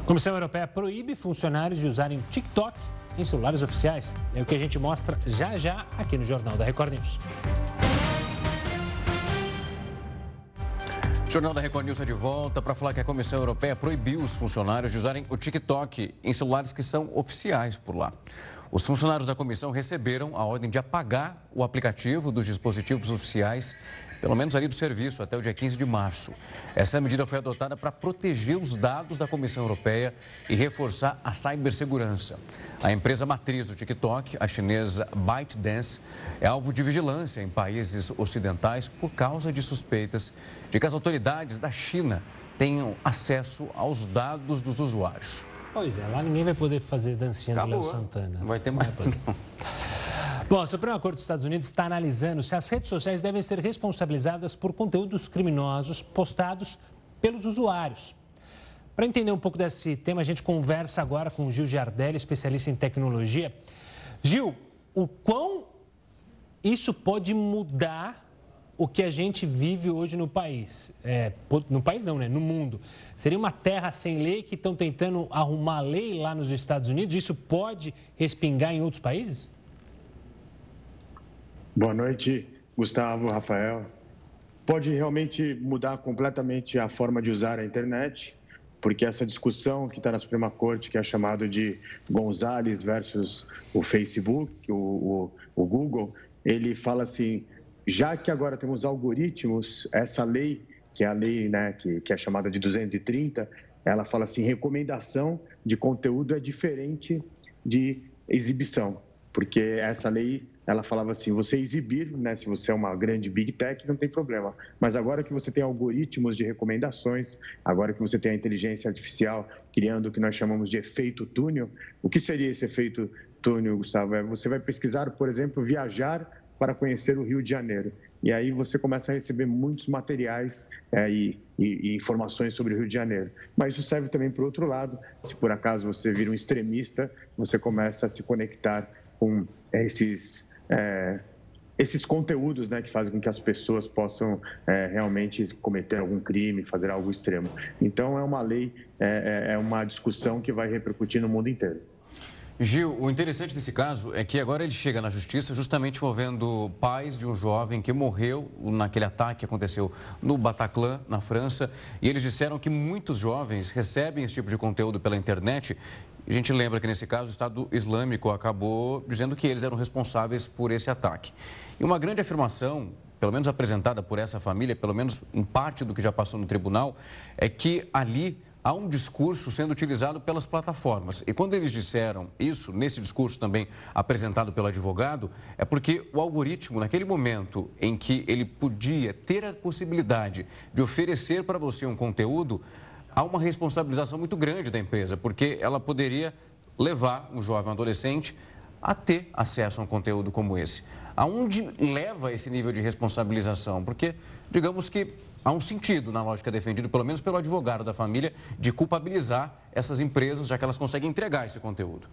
A Comissão Europeia proíbe funcionários de usarem TikTok em celulares oficiais. É o que a gente mostra já já aqui no Jornal da Record News. O Jornal da Record News é de volta para falar que a Comissão Europeia proibiu os funcionários de usarem o TikTok em celulares que são oficiais por lá. Os funcionários da comissão receberam a ordem de apagar o aplicativo dos dispositivos oficiais, pelo menos ali do serviço, até o dia 15 de março. Essa medida foi adotada para proteger os dados da Comissão Europeia e reforçar a cibersegurança. A empresa matriz do TikTok, a chinesa ByteDance, é alvo de vigilância em países ocidentais por causa de suspeitas de que as autoridades da China tenham acesso aos dados dos usuários. Pois é, lá ninguém vai poder fazer dancinha Acabou. do Léo Santana. Não vai ter mais. Não. [LAUGHS] Bom, a Suprema Corte dos Estados Unidos está analisando se as redes sociais devem ser responsabilizadas por conteúdos criminosos postados pelos usuários. Para entender um pouco desse tema, a gente conversa agora com o Gil Giardelli, especialista em tecnologia. Gil, o quão isso pode mudar o que a gente vive hoje no país. É, no país não, né? No mundo. Seria uma terra sem lei que estão tentando arrumar lei lá nos Estados Unidos? Isso pode respingar em outros países? Boa noite, Gustavo, Rafael. Pode realmente mudar completamente a forma de usar a internet, porque essa discussão que está na Suprema Corte, que é chamado de Gonzales versus o Facebook, o, o, o Google, ele fala assim, já que agora temos algoritmos, essa lei, que é a lei né, que, que é chamada de 230, ela fala assim: recomendação de conteúdo é diferente de exibição, porque essa lei ela falava assim: você exibir, né, se você é uma grande big tech, não tem problema. Mas agora que você tem algoritmos de recomendações, agora que você tem a inteligência artificial criando o que nós chamamos de efeito túnel, o que seria esse efeito túnel, Gustavo? É você vai pesquisar, por exemplo, viajar para conhecer o Rio de Janeiro. E aí você começa a receber muitos materiais é, e, e, e, informações sobre o Rio de Janeiro. Mas isso serve também para o outro lado. Se por acaso você vira um extremista, você começa a se conectar com esses, é, esses conteúdos né, que fazem com que as pessoas possam é, realmente cometer algum crime, fazer algo extremo. Então, é uma lei, é, é, é uma discussão que vai repercutir no mundo inteiro. Gil, o interessante desse caso é que agora ele chega na justiça justamente envolvendo pais de um jovem que morreu naquele ataque que aconteceu no Bataclan, na França. E eles disseram que muitos jovens recebem esse tipo de conteúdo pela internet. A gente lembra que nesse caso o Estado Islâmico acabou dizendo que eles eram responsáveis por esse ataque. E uma grande afirmação pelo menos apresentada por essa família, pelo menos em parte do que já passou no tribunal, é que ali há um discurso sendo utilizado pelas plataformas. E quando eles disseram isso, nesse discurso também apresentado pelo advogado, é porque o algoritmo, naquele momento em que ele podia ter a possibilidade de oferecer para você um conteúdo, há uma responsabilização muito grande da empresa, porque ela poderia levar um jovem adolescente a ter acesso a um conteúdo como esse. Aonde leva esse nível de responsabilização? Porque, digamos que há um sentido na lógica defendida, pelo menos pelo advogado da família, de culpabilizar essas empresas, já que elas conseguem entregar esse conteúdo.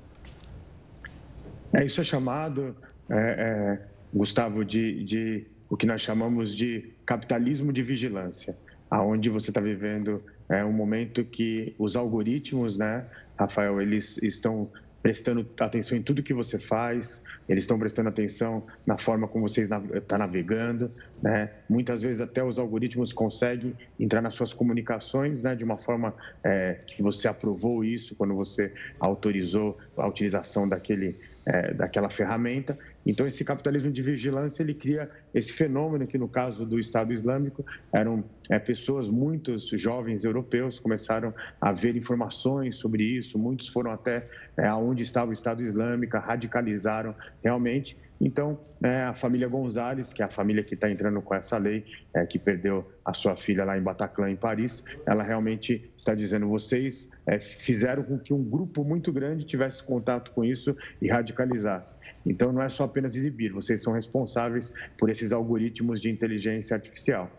É, isso é chamado, é, é, Gustavo, de, de o que nós chamamos de capitalismo de vigilância, aonde você está vivendo é, um momento que os algoritmos, né, Rafael, eles estão prestando atenção em tudo que você faz, eles estão prestando atenção na forma como você está navegando, né? Muitas vezes até os algoritmos conseguem entrar nas suas comunicações, né? De uma forma é, que você aprovou isso quando você autorizou a utilização daquele é, daquela ferramenta. Então, esse capitalismo de vigilância ele cria esse fenômeno que, no caso do Estado Islâmico, eram é, pessoas, muitos jovens europeus começaram a ver informações sobre isso, muitos foram até é, aonde estava o Estado Islâmico, radicalizaram realmente então, né, a família Gonzalez, que é a família que está entrando com essa lei, é, que perdeu a sua filha lá em Bataclan, em Paris, ela realmente está dizendo: vocês é, fizeram com que um grupo muito grande tivesse contato com isso e radicalizasse. Então, não é só apenas exibir, vocês são responsáveis por esses algoritmos de inteligência artificial.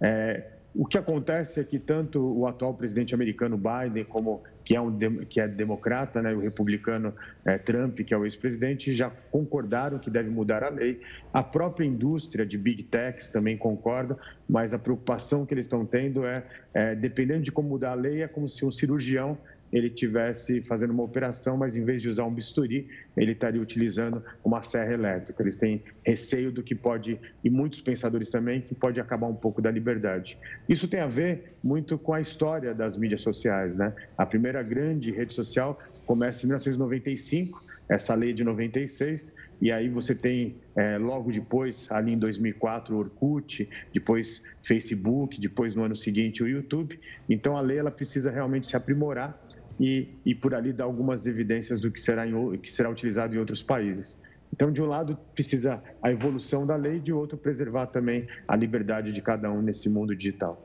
É, o que acontece é que tanto o atual presidente americano Biden, como que é, um, que é democrata, né, o republicano é, Trump, que é o ex-presidente, já concordaram que deve mudar a lei. A própria indústria de big techs também concorda, mas a preocupação que eles estão tendo é, é dependendo de como mudar a lei, é como se um cirurgião ele tivesse fazendo uma operação, mas em vez de usar um bisturi, ele estaria utilizando uma serra elétrica. Eles têm receio do que pode, e muitos pensadores também, que pode acabar um pouco da liberdade. Isso tem a ver muito com a história das mídias sociais. Né? A primeira grande rede social começa em 1995, essa lei de 96, e aí você tem é, logo depois, ali em 2004, o Orkut, depois Facebook, depois no ano seguinte o YouTube. Então a lei ela precisa realmente se aprimorar e, e por ali dar algumas evidências do que será, em, que será utilizado em outros países. Então, de um lado, precisa a evolução da lei, de outro, preservar também a liberdade de cada um nesse mundo digital.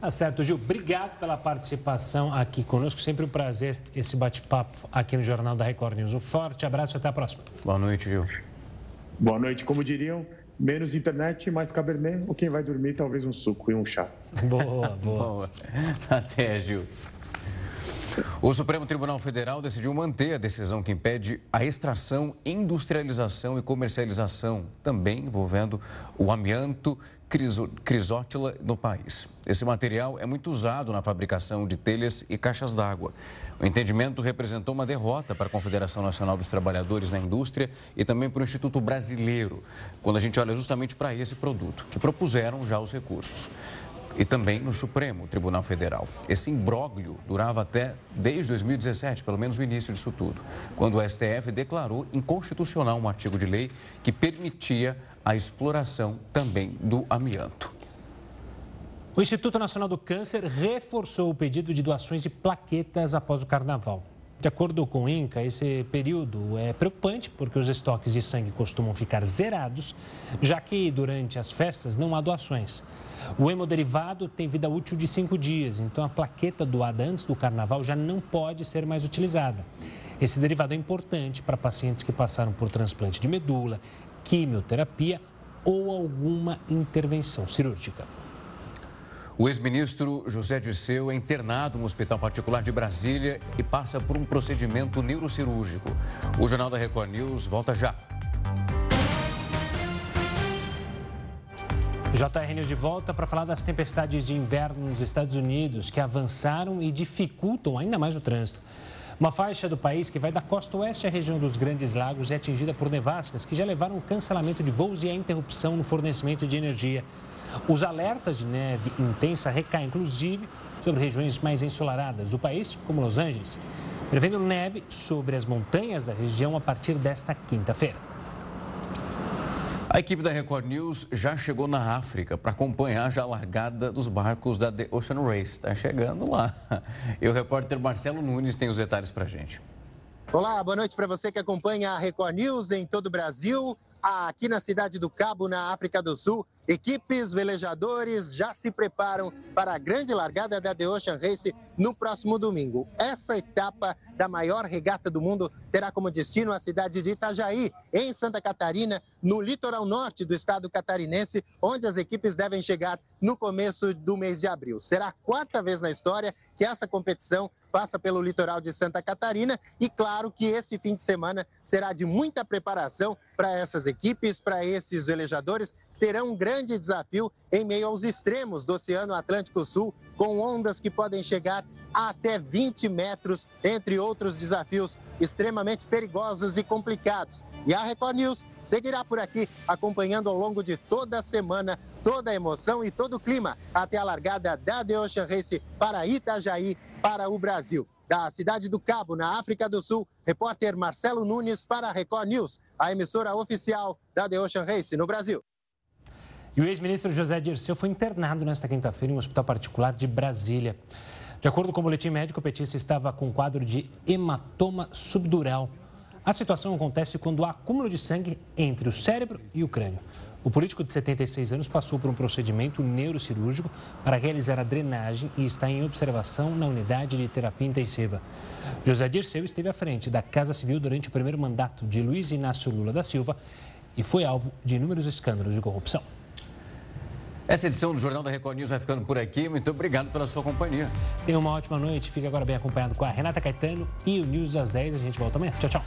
Tá certo, Gil. Obrigado pela participação aqui conosco. Sempre um prazer esse bate-papo aqui no Jornal da Record News. Um forte abraço e até a próxima. Boa noite, Gil. Boa noite. Como diriam, menos internet, mais cabernet, ou quem vai dormir, talvez um suco e um chá. Boa, boa. [LAUGHS] boa. Até, Gil. O Supremo Tribunal Federal decidiu manter a decisão que impede a extração, industrialização e comercialização, também envolvendo o amianto crisótila no país. Esse material é muito usado na fabricação de telhas e caixas d'água. O entendimento representou uma derrota para a Confederação Nacional dos Trabalhadores na Indústria e também para o Instituto Brasileiro, quando a gente olha justamente para esse produto, que propuseram já os recursos e também no Supremo Tribunal Federal. Esse imbróglio durava até desde 2017, pelo menos o início disso tudo, quando o STF declarou inconstitucional um artigo de lei que permitia a exploração também do amianto. O Instituto Nacional do Câncer reforçou o pedido de doações de plaquetas após o carnaval. De acordo com o INCA, esse período é preocupante porque os estoques de sangue costumam ficar zerados, já que durante as festas não há doações. O hemoderivado tem vida útil de cinco dias, então a plaqueta doada antes do carnaval já não pode ser mais utilizada. Esse derivado é importante para pacientes que passaram por transplante de medula, quimioterapia ou alguma intervenção cirúrgica. O ex-ministro José Disseu é internado no Hospital Particular de Brasília e passa por um procedimento neurocirúrgico. O Jornal da Record News volta já. JR News de volta para falar das tempestades de inverno nos Estados Unidos que avançaram e dificultam ainda mais o trânsito. Uma faixa do país que vai da costa oeste à região dos Grandes Lagos é atingida por nevascas que já levaram o cancelamento de voos e a interrupção no fornecimento de energia. Os alertas de neve intensa recaem, inclusive, sobre regiões mais ensolaradas do país, como Los Angeles, prevendo neve sobre as montanhas da região a partir desta quinta-feira. A equipe da Record News já chegou na África para acompanhar já a largada dos barcos da The Ocean Race. Está chegando lá. E o repórter Marcelo Nunes tem os detalhes para a gente. Olá, boa noite para você que acompanha a Record News em todo o Brasil aqui na cidade do Cabo, na África do Sul. Equipes, velejadores já se preparam para a grande largada da The Ocean Race no próximo domingo. Essa etapa da maior regata do mundo terá como destino a cidade de Itajaí, em Santa Catarina, no litoral norte do estado catarinense, onde as equipes devem chegar no começo do mês de abril. Será a quarta vez na história que essa competição passa pelo litoral de Santa Catarina e claro que esse fim de semana será de muita preparação para essas equipes, para esses velejadores, terão um grande desafio em meio aos extremos do Oceano Atlântico Sul, com ondas que podem chegar até 20 metros, entre outros desafios extremamente perigosos e complicados. E a Record News seguirá por aqui, acompanhando ao longo de toda a semana toda a emoção e todo o clima até a largada da The Ocean Race para Itajaí, para o Brasil. Da cidade do Cabo, na África do Sul, repórter Marcelo Nunes para a Record News, a emissora oficial da The Ocean Race no Brasil. E o ex-ministro José Dirceu foi internado nesta quinta-feira em um hospital particular de Brasília. De acordo com o boletim médico, o petista estava com um quadro de hematoma subdural. A situação acontece quando há acúmulo de sangue entre o cérebro e o crânio. O político de 76 anos passou por um procedimento neurocirúrgico para realizar a drenagem e está em observação na unidade de terapia intensiva. José Dirceu esteve à frente da Casa Civil durante o primeiro mandato de Luiz Inácio Lula da Silva e foi alvo de inúmeros escândalos de corrupção. Essa edição do Jornal da Record News vai ficando por aqui. Muito obrigado pela sua companhia. Tenha uma ótima noite. Fique agora bem acompanhado com a Renata Caetano e o News às 10. A gente volta amanhã. Tchau, tchau.